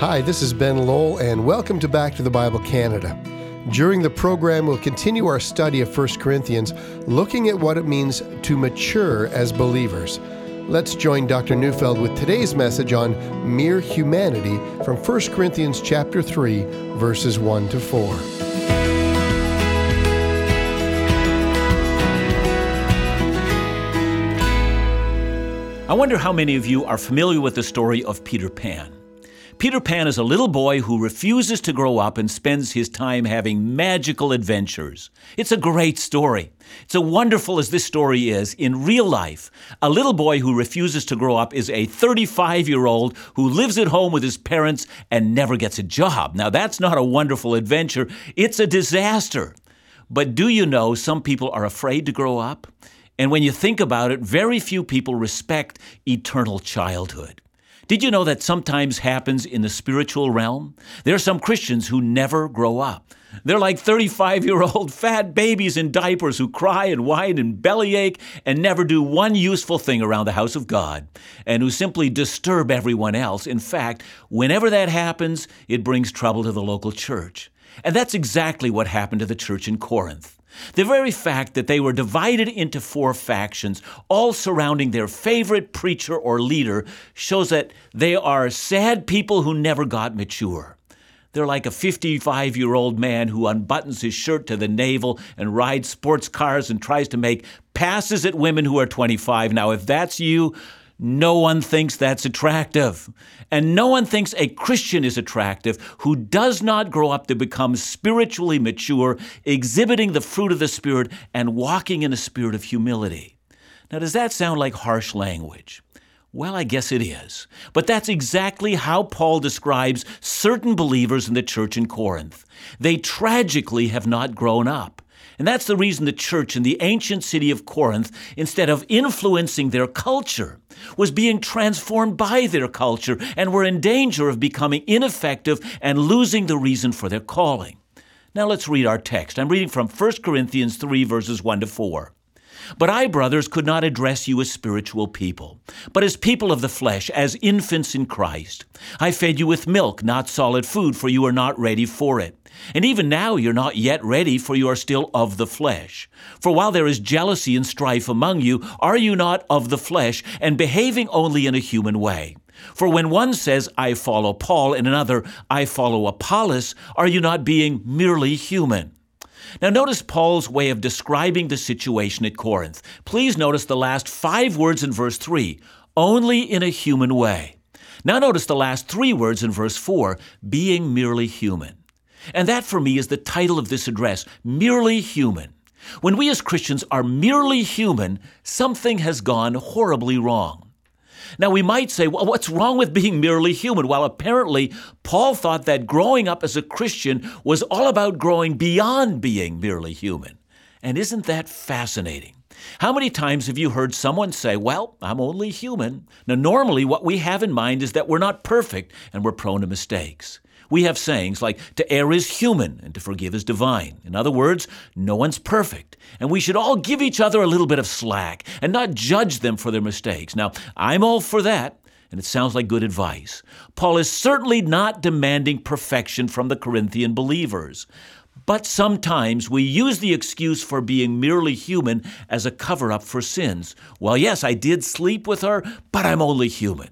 Hi, this is Ben Lowell, and welcome to Back to the Bible Canada. During the program, we'll continue our study of 1 Corinthians, looking at what it means to mature as believers. Let's join Dr. Neufeld with today's message on mere humanity from 1 Corinthians chapter 3, verses 1 to 4. I wonder how many of you are familiar with the story of Peter Pan. Peter Pan is a little boy who refuses to grow up and spends his time having magical adventures. It's a great story. It's as wonderful as this story is. In real life, a little boy who refuses to grow up is a 35 year old who lives at home with his parents and never gets a job. Now, that's not a wonderful adventure, it's a disaster. But do you know some people are afraid to grow up? And when you think about it, very few people respect eternal childhood. Did you know that sometimes happens in the spiritual realm? There are some Christians who never grow up. They're like 35 year old fat babies in diapers who cry and whine and bellyache and never do one useful thing around the house of God and who simply disturb everyone else. In fact, whenever that happens, it brings trouble to the local church. And that's exactly what happened to the church in Corinth. The very fact that they were divided into four factions, all surrounding their favorite preacher or leader, shows that they are sad people who never got mature. They're like a 55 year old man who unbuttons his shirt to the navel and rides sports cars and tries to make passes at women who are 25. Now, if that's you, no one thinks that's attractive. And no one thinks a Christian is attractive who does not grow up to become spiritually mature, exhibiting the fruit of the Spirit and walking in a spirit of humility. Now, does that sound like harsh language? Well, I guess it is. But that's exactly how Paul describes certain believers in the church in Corinth. They tragically have not grown up. And that's the reason the church in the ancient city of Corinth, instead of influencing their culture, was being transformed by their culture and were in danger of becoming ineffective and losing the reason for their calling. Now let's read our text. I'm reading from 1 Corinthians 3, verses 1 to 4. But I, brothers, could not address you as spiritual people, but as people of the flesh, as infants in Christ. I fed you with milk, not solid food, for you are not ready for it. And even now you're not yet ready, for you are still of the flesh. For while there is jealousy and strife among you, are you not of the flesh, and behaving only in a human way? For when one says, I follow Paul, and another, I follow Apollos, are you not being merely human? Now, notice Paul's way of describing the situation at Corinth. Please notice the last five words in verse 3 only in a human way. Now, notice the last three words in verse 4 being merely human. And that for me is the title of this address merely human. When we as Christians are merely human, something has gone horribly wrong. Now, we might say, well, what's wrong with being merely human? Well, apparently, Paul thought that growing up as a Christian was all about growing beyond being merely human. And isn't that fascinating? How many times have you heard someone say, Well, I'm only human? Now, normally, what we have in mind is that we're not perfect and we're prone to mistakes. We have sayings like, to err is human and to forgive is divine. In other words, no one's perfect. And we should all give each other a little bit of slack and not judge them for their mistakes. Now, I'm all for that. And it sounds like good advice. Paul is certainly not demanding perfection from the Corinthian believers. But sometimes we use the excuse for being merely human as a cover up for sins. Well, yes, I did sleep with her, but I'm only human.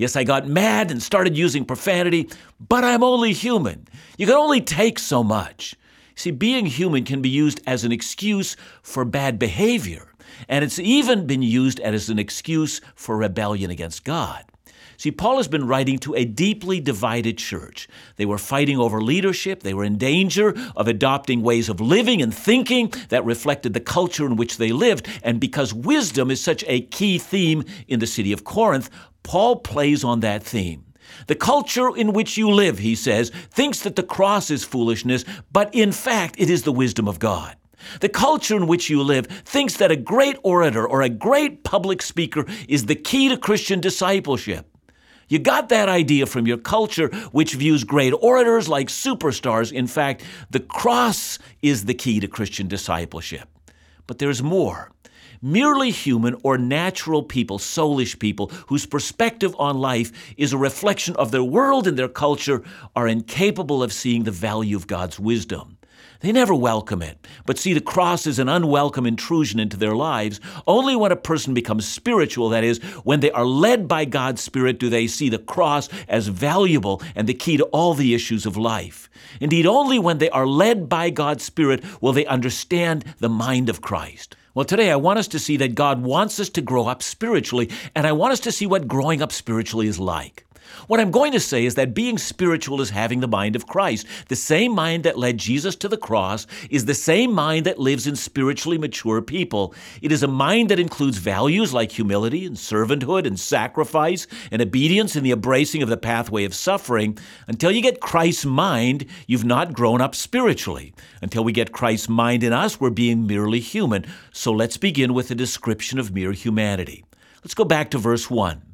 Yes, I got mad and started using profanity, but I'm only human. You can only take so much. See, being human can be used as an excuse for bad behavior, and it's even been used as an excuse for rebellion against God. See, Paul has been writing to a deeply divided church. They were fighting over leadership. They were in danger of adopting ways of living and thinking that reflected the culture in which they lived. And because wisdom is such a key theme in the city of Corinth, Paul plays on that theme. The culture in which you live, he says, thinks that the cross is foolishness, but in fact, it is the wisdom of God. The culture in which you live thinks that a great orator or a great public speaker is the key to Christian discipleship. You got that idea from your culture, which views great orators like superstars. In fact, the cross is the key to Christian discipleship. But there's more. Merely human or natural people, soulish people, whose perspective on life is a reflection of their world and their culture, are incapable of seeing the value of God's wisdom. They never welcome it, but see the cross as an unwelcome intrusion into their lives. Only when a person becomes spiritual, that is, when they are led by God's Spirit, do they see the cross as valuable and the key to all the issues of life. Indeed, only when they are led by God's Spirit will they understand the mind of Christ. Well, today I want us to see that God wants us to grow up spiritually, and I want us to see what growing up spiritually is like. What I'm going to say is that being spiritual is having the mind of Christ. The same mind that led Jesus to the cross is the same mind that lives in spiritually mature people. It is a mind that includes values like humility and servanthood and sacrifice and obedience and the embracing of the pathway of suffering. Until you get Christ's mind, you've not grown up spiritually. Until we get Christ's mind in us, we're being merely human. So let's begin with a description of mere humanity. Let's go back to verse 1.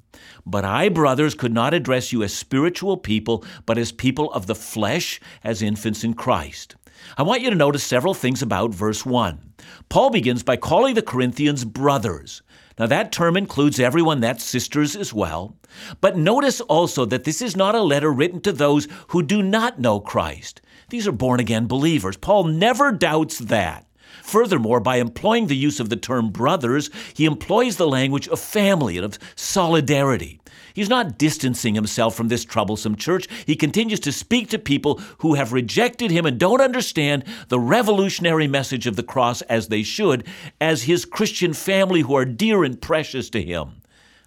But I, brothers, could not address you as spiritual people, but as people of the flesh, as infants in Christ. I want you to notice several things about verse 1. Paul begins by calling the Corinthians brothers. Now, that term includes everyone that's sisters as well. But notice also that this is not a letter written to those who do not know Christ. These are born again believers. Paul never doubts that. Furthermore, by employing the use of the term brothers, he employs the language of family and of solidarity. He's not distancing himself from this troublesome church. He continues to speak to people who have rejected him and don't understand the revolutionary message of the cross as they should, as his Christian family who are dear and precious to him.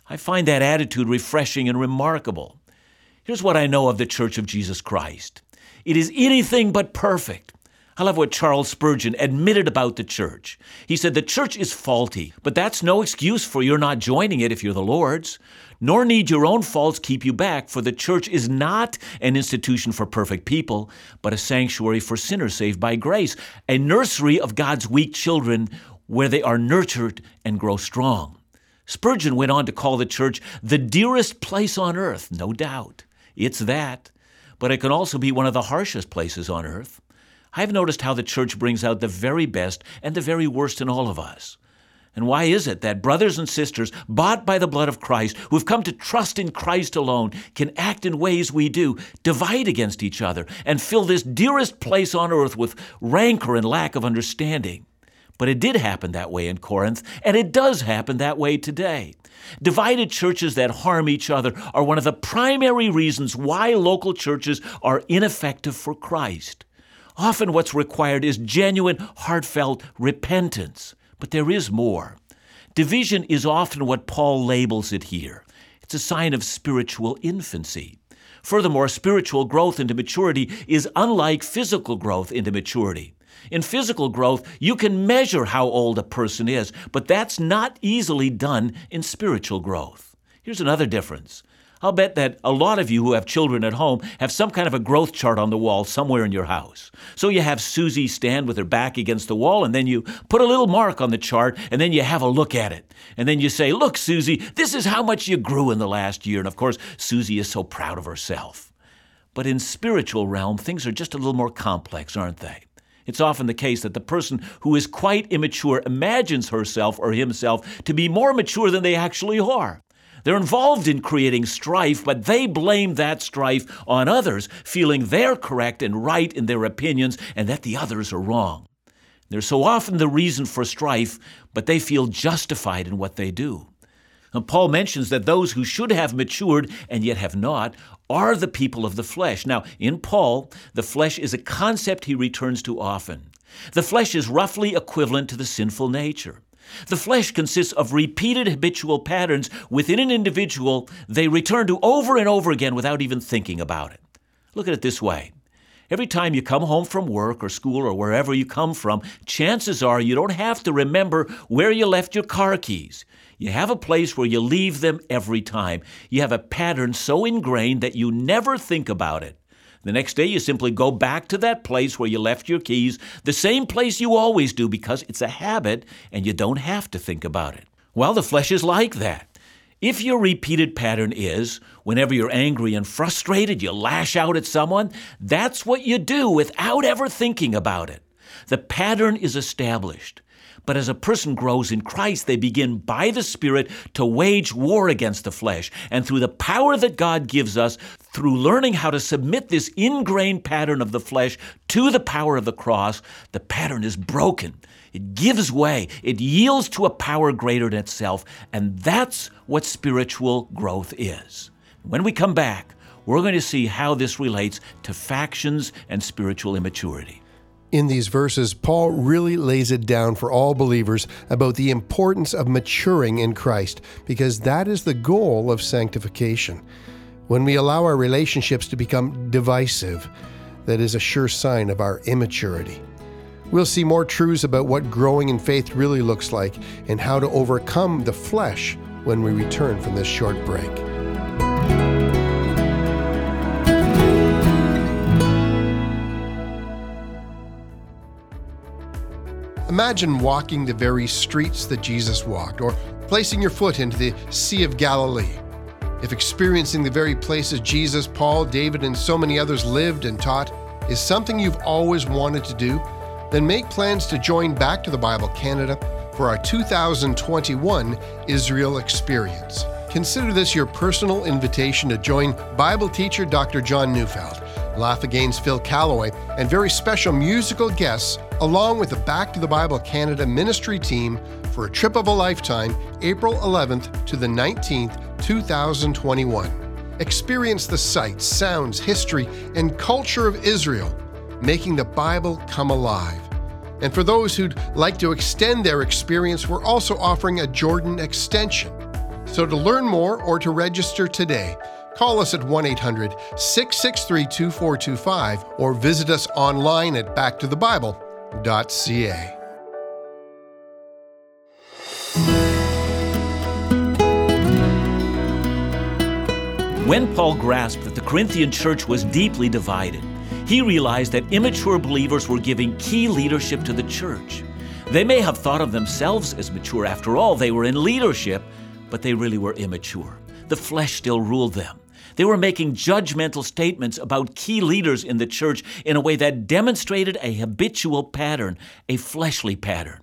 I find that attitude refreshing and remarkable. Here's what I know of the Church of Jesus Christ it is anything but perfect. I love what Charles Spurgeon admitted about the church. He said, The church is faulty, but that's no excuse for your not joining it if you're the Lord's. Nor need your own faults keep you back, for the church is not an institution for perfect people, but a sanctuary for sinners saved by grace, a nursery of God's weak children where they are nurtured and grow strong. Spurgeon went on to call the church the dearest place on earth, no doubt. It's that. But it can also be one of the harshest places on earth. I've noticed how the church brings out the very best and the very worst in all of us. And why is it that brothers and sisters, bought by the blood of Christ, who've come to trust in Christ alone, can act in ways we do, divide against each other, and fill this dearest place on earth with rancor and lack of understanding? But it did happen that way in Corinth, and it does happen that way today. Divided churches that harm each other are one of the primary reasons why local churches are ineffective for Christ. Often, what's required is genuine, heartfelt repentance. But there is more. Division is often what Paul labels it here it's a sign of spiritual infancy. Furthermore, spiritual growth into maturity is unlike physical growth into maturity. In physical growth, you can measure how old a person is, but that's not easily done in spiritual growth. Here's another difference I'll bet that a lot of you who have children at home have some kind of a growth chart on the wall somewhere in your house. So you have Susie stand with her back against the wall, and then you put a little mark on the chart, and then you have a look at it. And then you say, Look, Susie, this is how much you grew in the last year. And of course, Susie is so proud of herself. But in spiritual realm, things are just a little more complex, aren't they? It's often the case that the person who is quite immature imagines herself or himself to be more mature than they actually are. They're involved in creating strife, but they blame that strife on others, feeling they're correct and right in their opinions and that the others are wrong. They're so often the reason for strife, but they feel justified in what they do. And Paul mentions that those who should have matured and yet have not are the people of the flesh. Now, in Paul, the flesh is a concept he returns to often. The flesh is roughly equivalent to the sinful nature. The flesh consists of repeated habitual patterns within an individual they return to over and over again without even thinking about it. Look at it this way. Every time you come home from work or school or wherever you come from, chances are you don't have to remember where you left your car keys. You have a place where you leave them every time. You have a pattern so ingrained that you never think about it. The next day, you simply go back to that place where you left your keys, the same place you always do because it's a habit and you don't have to think about it. Well, the flesh is like that. If your repeated pattern is, whenever you're angry and frustrated, you lash out at someone, that's what you do without ever thinking about it. The pattern is established. But as a person grows in Christ, they begin by the Spirit to wage war against the flesh. And through the power that God gives us, through learning how to submit this ingrained pattern of the flesh to the power of the cross, the pattern is broken. It gives way. It yields to a power greater than itself. And that's what spiritual growth is. When we come back, we're going to see how this relates to factions and spiritual immaturity. In these verses, Paul really lays it down for all believers about the importance of maturing in Christ, because that is the goal of sanctification. When we allow our relationships to become divisive, that is a sure sign of our immaturity. We'll see more truths about what growing in faith really looks like and how to overcome the flesh when we return from this short break. Imagine walking the very streets that Jesus walked, or placing your foot into the Sea of Galilee. If experiencing the very places Jesus, Paul, David, and so many others lived and taught is something you've always wanted to do, then make plans to join Back to the Bible Canada for our 2021 Israel Experience. Consider this your personal invitation to join Bible teacher Dr. John Neufeld, Laugh Again's Phil Callaway, and very special musical guests along with the Back to the Bible Canada ministry team for a trip of a lifetime, April 11th to the 19th, 2021. Experience the sights, sounds, history, and culture of Israel, making the Bible come alive. And for those who'd like to extend their experience, we're also offering a Jordan extension. So to learn more or to register today, call us at 1 800 663 2425 or visit us online at backtothebible.com ca. When Paul grasped that the Corinthian church was deeply divided, he realized that immature believers were giving key leadership to the church. They may have thought of themselves as mature after all, they were in leadership, but they really were immature. The flesh still ruled them. They were making judgmental statements about key leaders in the church in a way that demonstrated a habitual pattern, a fleshly pattern.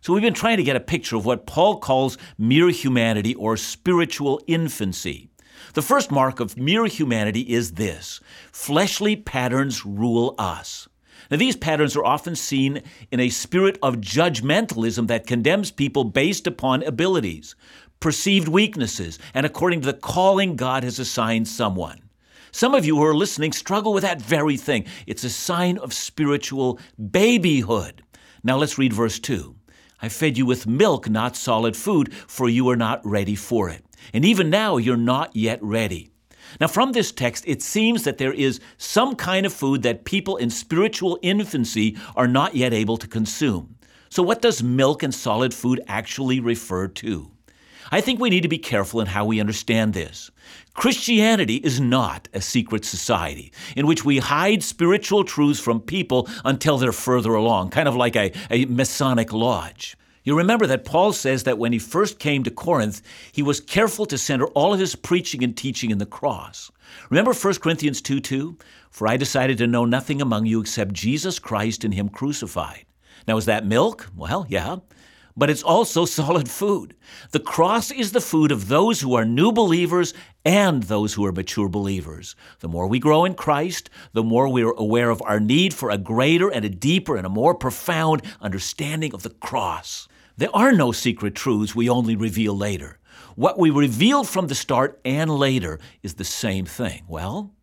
So we've been trying to get a picture of what Paul calls mere humanity or spiritual infancy. The first mark of mere humanity is this fleshly patterns rule us. Now, these patterns are often seen in a spirit of judgmentalism that condemns people based upon abilities perceived weaknesses, and according to the calling God has assigned someone. Some of you who are listening struggle with that very thing. It's a sign of spiritual babyhood. Now let's read verse 2. I fed you with milk, not solid food, for you are not ready for it. And even now, you're not yet ready. Now, from this text, it seems that there is some kind of food that people in spiritual infancy are not yet able to consume. So, what does milk and solid food actually refer to? I think we need to be careful in how we understand this. Christianity is not a secret society in which we hide spiritual truths from people until they're further along, kind of like a, a Masonic lodge. You remember that Paul says that when he first came to Corinth, he was careful to center all of his preaching and teaching in the cross. Remember 1 Corinthians 2 2? For I decided to know nothing among you except Jesus Christ and Him crucified. Now, is that milk? Well, yeah but it's also solid food. The cross is the food of those who are new believers and those who are mature believers. The more we grow in Christ, the more we are aware of our need for a greater and a deeper and a more profound understanding of the cross. There are no secret truths we only reveal later. What we revealed from the start and later is the same thing. Well,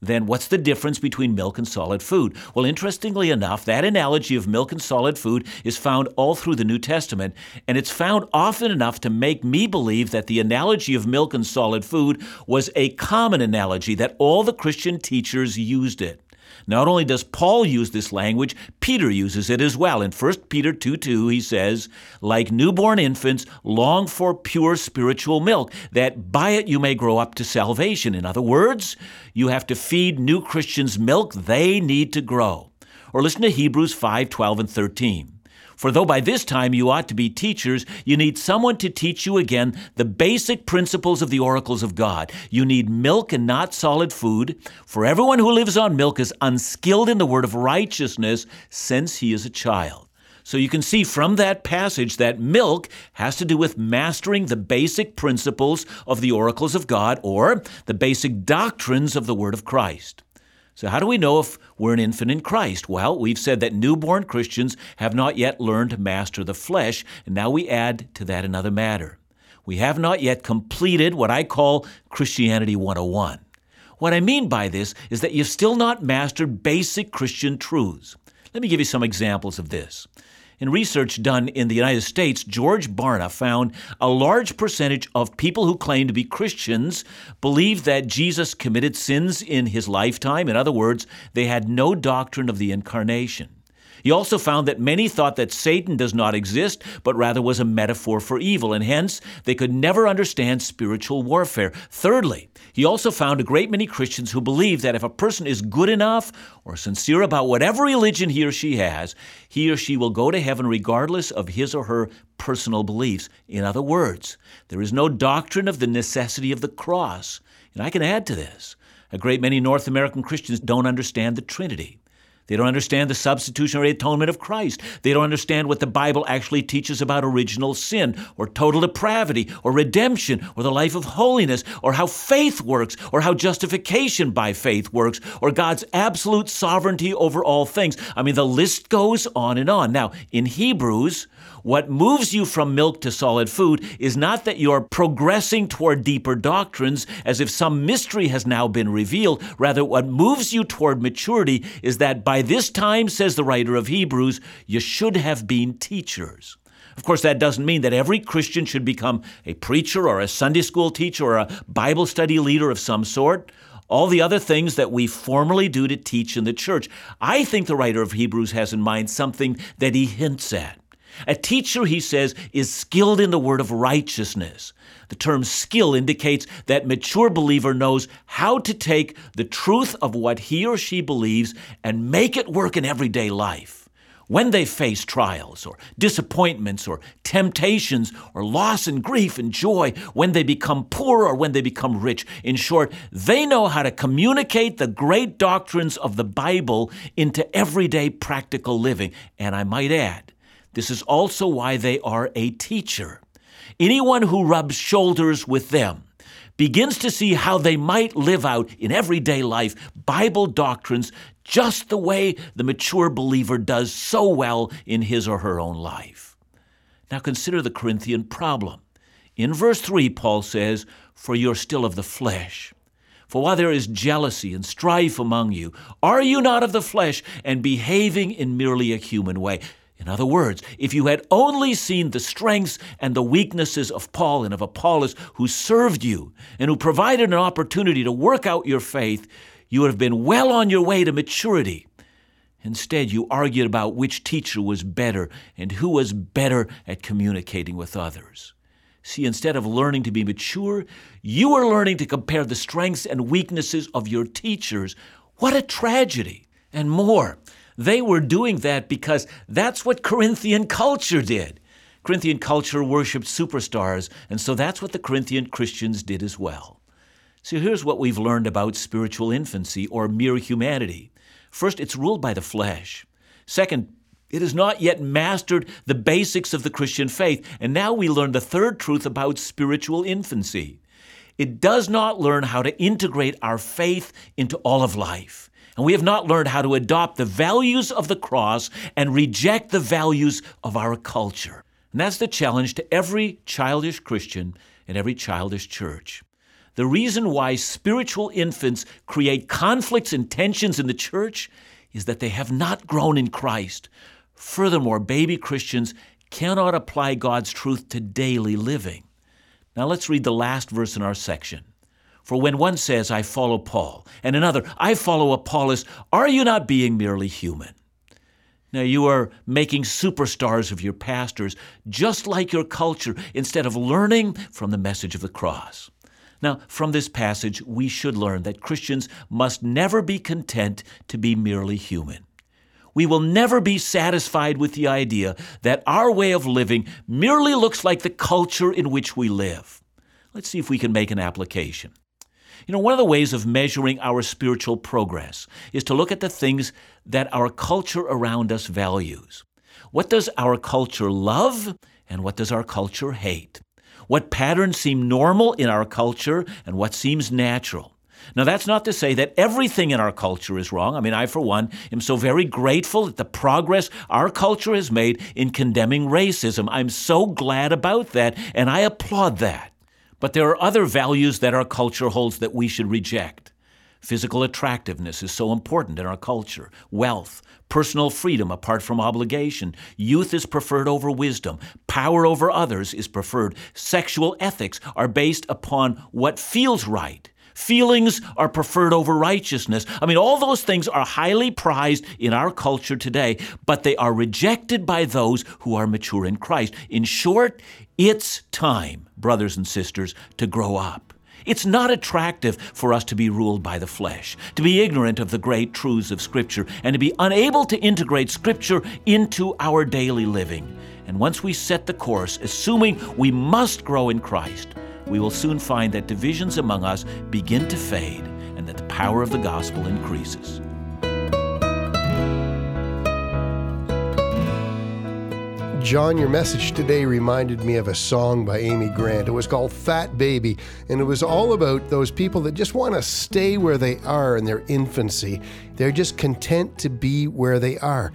then what's the difference between milk and solid food? Well, interestingly enough, that analogy of milk and solid food is found all through the New Testament, and it's found often enough to make me believe that the analogy of milk and solid food was a common analogy, that all the Christian teachers used it. Not only does Paul use this language, Peter uses it as well. In 1 Peter 2 2, he says, Like newborn infants, long for pure spiritual milk, that by it you may grow up to salvation. In other words, you have to feed new Christians milk, they need to grow. Or listen to Hebrews 5 12 and 13. For though by this time you ought to be teachers, you need someone to teach you again the basic principles of the oracles of God. You need milk and not solid food, for everyone who lives on milk is unskilled in the word of righteousness since he is a child. So you can see from that passage that milk has to do with mastering the basic principles of the oracles of God or the basic doctrines of the Word of Christ. So, how do we know if we're an infant in Christ? Well, we've said that newborn Christians have not yet learned to master the flesh, and now we add to that another matter. We have not yet completed what I call Christianity 101. What I mean by this is that you've still not mastered basic Christian truths. Let me give you some examples of this. In research done in the United States, George Barna found a large percentage of people who claim to be Christians believe that Jesus committed sins in his lifetime. In other words, they had no doctrine of the incarnation. He also found that many thought that Satan does not exist, but rather was a metaphor for evil, and hence they could never understand spiritual warfare. Thirdly, he also found a great many Christians who believe that if a person is good enough or sincere about whatever religion he or she has, he or she will go to heaven regardless of his or her personal beliefs. In other words, there is no doctrine of the necessity of the cross. And I can add to this. A great many North American Christians don't understand the Trinity. They don't understand the substitutionary atonement of Christ. They don't understand what the Bible actually teaches about original sin, or total depravity, or redemption, or the life of holiness, or how faith works, or how justification by faith works, or God's absolute sovereignty over all things. I mean, the list goes on and on. Now, in Hebrews, what moves you from milk to solid food is not that you're progressing toward deeper doctrines as if some mystery has now been revealed. Rather, what moves you toward maturity is that by this time, says the writer of Hebrews, you should have been teachers. Of course, that doesn't mean that every Christian should become a preacher or a Sunday school teacher or a Bible study leader of some sort all the other things that we formally do to teach in the church. I think the writer of Hebrews has in mind something that he hints at. A teacher, he says, is skilled in the word of righteousness. The term skill indicates that mature believer knows how to take the truth of what he or she believes and make it work in everyday life. When they face trials or disappointments or temptations or loss and grief and joy, when they become poor or when they become rich, in short, they know how to communicate the great doctrines of the Bible into everyday practical living. And I might add, this is also why they are a teacher. Anyone who rubs shoulders with them begins to see how they might live out in everyday life Bible doctrines just the way the mature believer does so well in his or her own life. Now consider the Corinthian problem. In verse 3, Paul says, For you're still of the flesh. For while there is jealousy and strife among you, are you not of the flesh and behaving in merely a human way? In other words, if you had only seen the strengths and the weaknesses of Paul and of Apollos who served you and who provided an opportunity to work out your faith, you would have been well on your way to maturity. Instead, you argued about which teacher was better and who was better at communicating with others. See, instead of learning to be mature, you are learning to compare the strengths and weaknesses of your teachers. What a tragedy! And more, they were doing that because that's what Corinthian culture did. Corinthian culture worshiped superstars, and so that's what the Corinthian Christians did as well. So here's what we've learned about spiritual infancy or mere humanity. First, it's ruled by the flesh. Second, it has not yet mastered the basics of the Christian faith. And now we learn the third truth about spiritual infancy. It does not learn how to integrate our faith into all of life. And we have not learned how to adopt the values of the cross and reject the values of our culture. And that's the challenge to every childish Christian and every childish church. The reason why spiritual infants create conflicts and tensions in the church is that they have not grown in Christ. Furthermore, baby Christians cannot apply God's truth to daily living. Now let's read the last verse in our section. For when one says, I follow Paul, and another, I follow Apollos, are you not being merely human? Now, you are making superstars of your pastors, just like your culture, instead of learning from the message of the cross. Now, from this passage, we should learn that Christians must never be content to be merely human. We will never be satisfied with the idea that our way of living merely looks like the culture in which we live. Let's see if we can make an application. You know, one of the ways of measuring our spiritual progress is to look at the things that our culture around us values. What does our culture love and what does our culture hate? What patterns seem normal in our culture and what seems natural? Now, that's not to say that everything in our culture is wrong. I mean, I, for one, am so very grateful at the progress our culture has made in condemning racism. I'm so glad about that, and I applaud that. But there are other values that our culture holds that we should reject. Physical attractiveness is so important in our culture. Wealth, personal freedom apart from obligation. Youth is preferred over wisdom. Power over others is preferred. Sexual ethics are based upon what feels right. Feelings are preferred over righteousness. I mean, all those things are highly prized in our culture today, but they are rejected by those who are mature in Christ. In short, it's time, brothers and sisters, to grow up. It's not attractive for us to be ruled by the flesh, to be ignorant of the great truths of Scripture, and to be unable to integrate Scripture into our daily living. And once we set the course, assuming we must grow in Christ, we will soon find that divisions among us begin to fade and that the power of the gospel increases. John, your message today reminded me of a song by Amy Grant. It was called Fat Baby, and it was all about those people that just want to stay where they are in their infancy. They're just content to be where they are.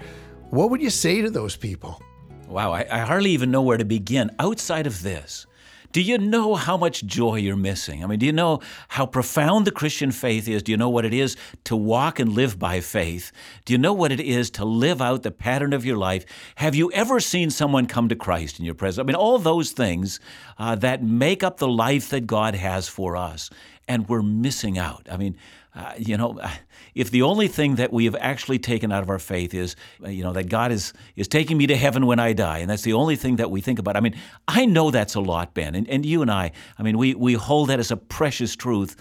What would you say to those people? Wow, I, I hardly even know where to begin outside of this. Do you know how much joy you're missing? I mean, do you know how profound the Christian faith is? Do you know what it is to walk and live by faith? Do you know what it is to live out the pattern of your life? Have you ever seen someone come to Christ in your presence? I mean, all those things uh, that make up the life that God has for us, and we're missing out. I mean, uh, you know, if the only thing that we have actually taken out of our faith is, uh, you know, that God is is taking me to heaven when I die, and that's the only thing that we think about. I mean, I know that's a lot, Ben, and, and you and I. I mean, we we hold that as a precious truth.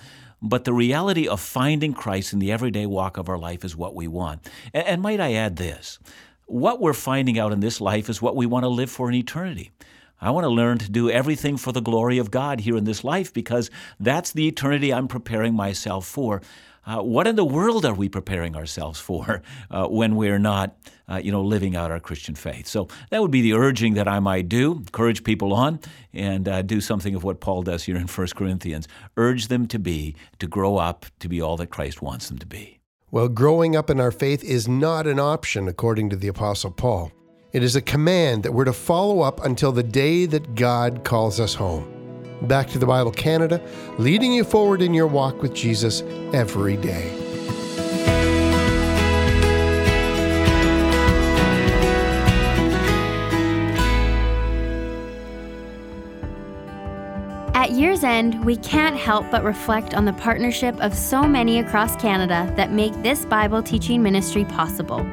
But the reality of finding Christ in the everyday walk of our life is what we want. And, and might I add this? What we're finding out in this life is what we want to live for in eternity. I want to learn to do everything for the glory of God here in this life because that's the eternity I'm preparing myself for. Uh, what in the world are we preparing ourselves for uh, when we're not, uh, you know, living out our Christian faith? So that would be the urging that I might do, encourage people on, and uh, do something of what Paul does here in 1 Corinthians. Urge them to be, to grow up, to be all that Christ wants them to be. Well, growing up in our faith is not an option, according to the Apostle Paul. It is a command that we're to follow up until the day that God calls us home. Back to the Bible Canada, leading you forward in your walk with Jesus every day. At year's end, we can't help but reflect on the partnership of so many across Canada that make this Bible teaching ministry possible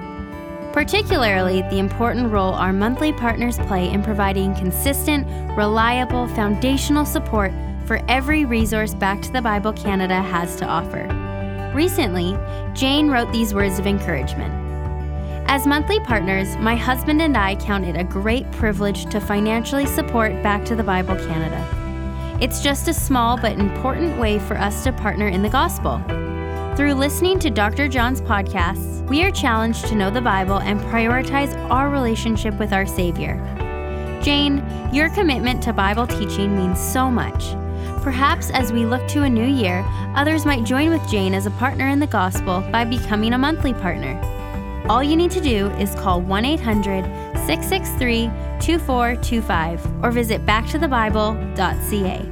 particularly the important role our monthly partners play in providing consistent, reliable, foundational support for every resource Back to the Bible Canada has to offer. Recently, Jane wrote these words of encouragement. As monthly partners, my husband and I count it a great privilege to financially support Back to the Bible Canada. It's just a small but important way for us to partner in the gospel. Through listening to Dr. John's podcasts, we are challenged to know the Bible and prioritize our relationship with our Savior. Jane, your commitment to Bible teaching means so much. Perhaps as we look to a new year, others might join with Jane as a partner in the gospel by becoming a monthly partner. All you need to do is call 1 800 663 2425 or visit backtothebible.ca.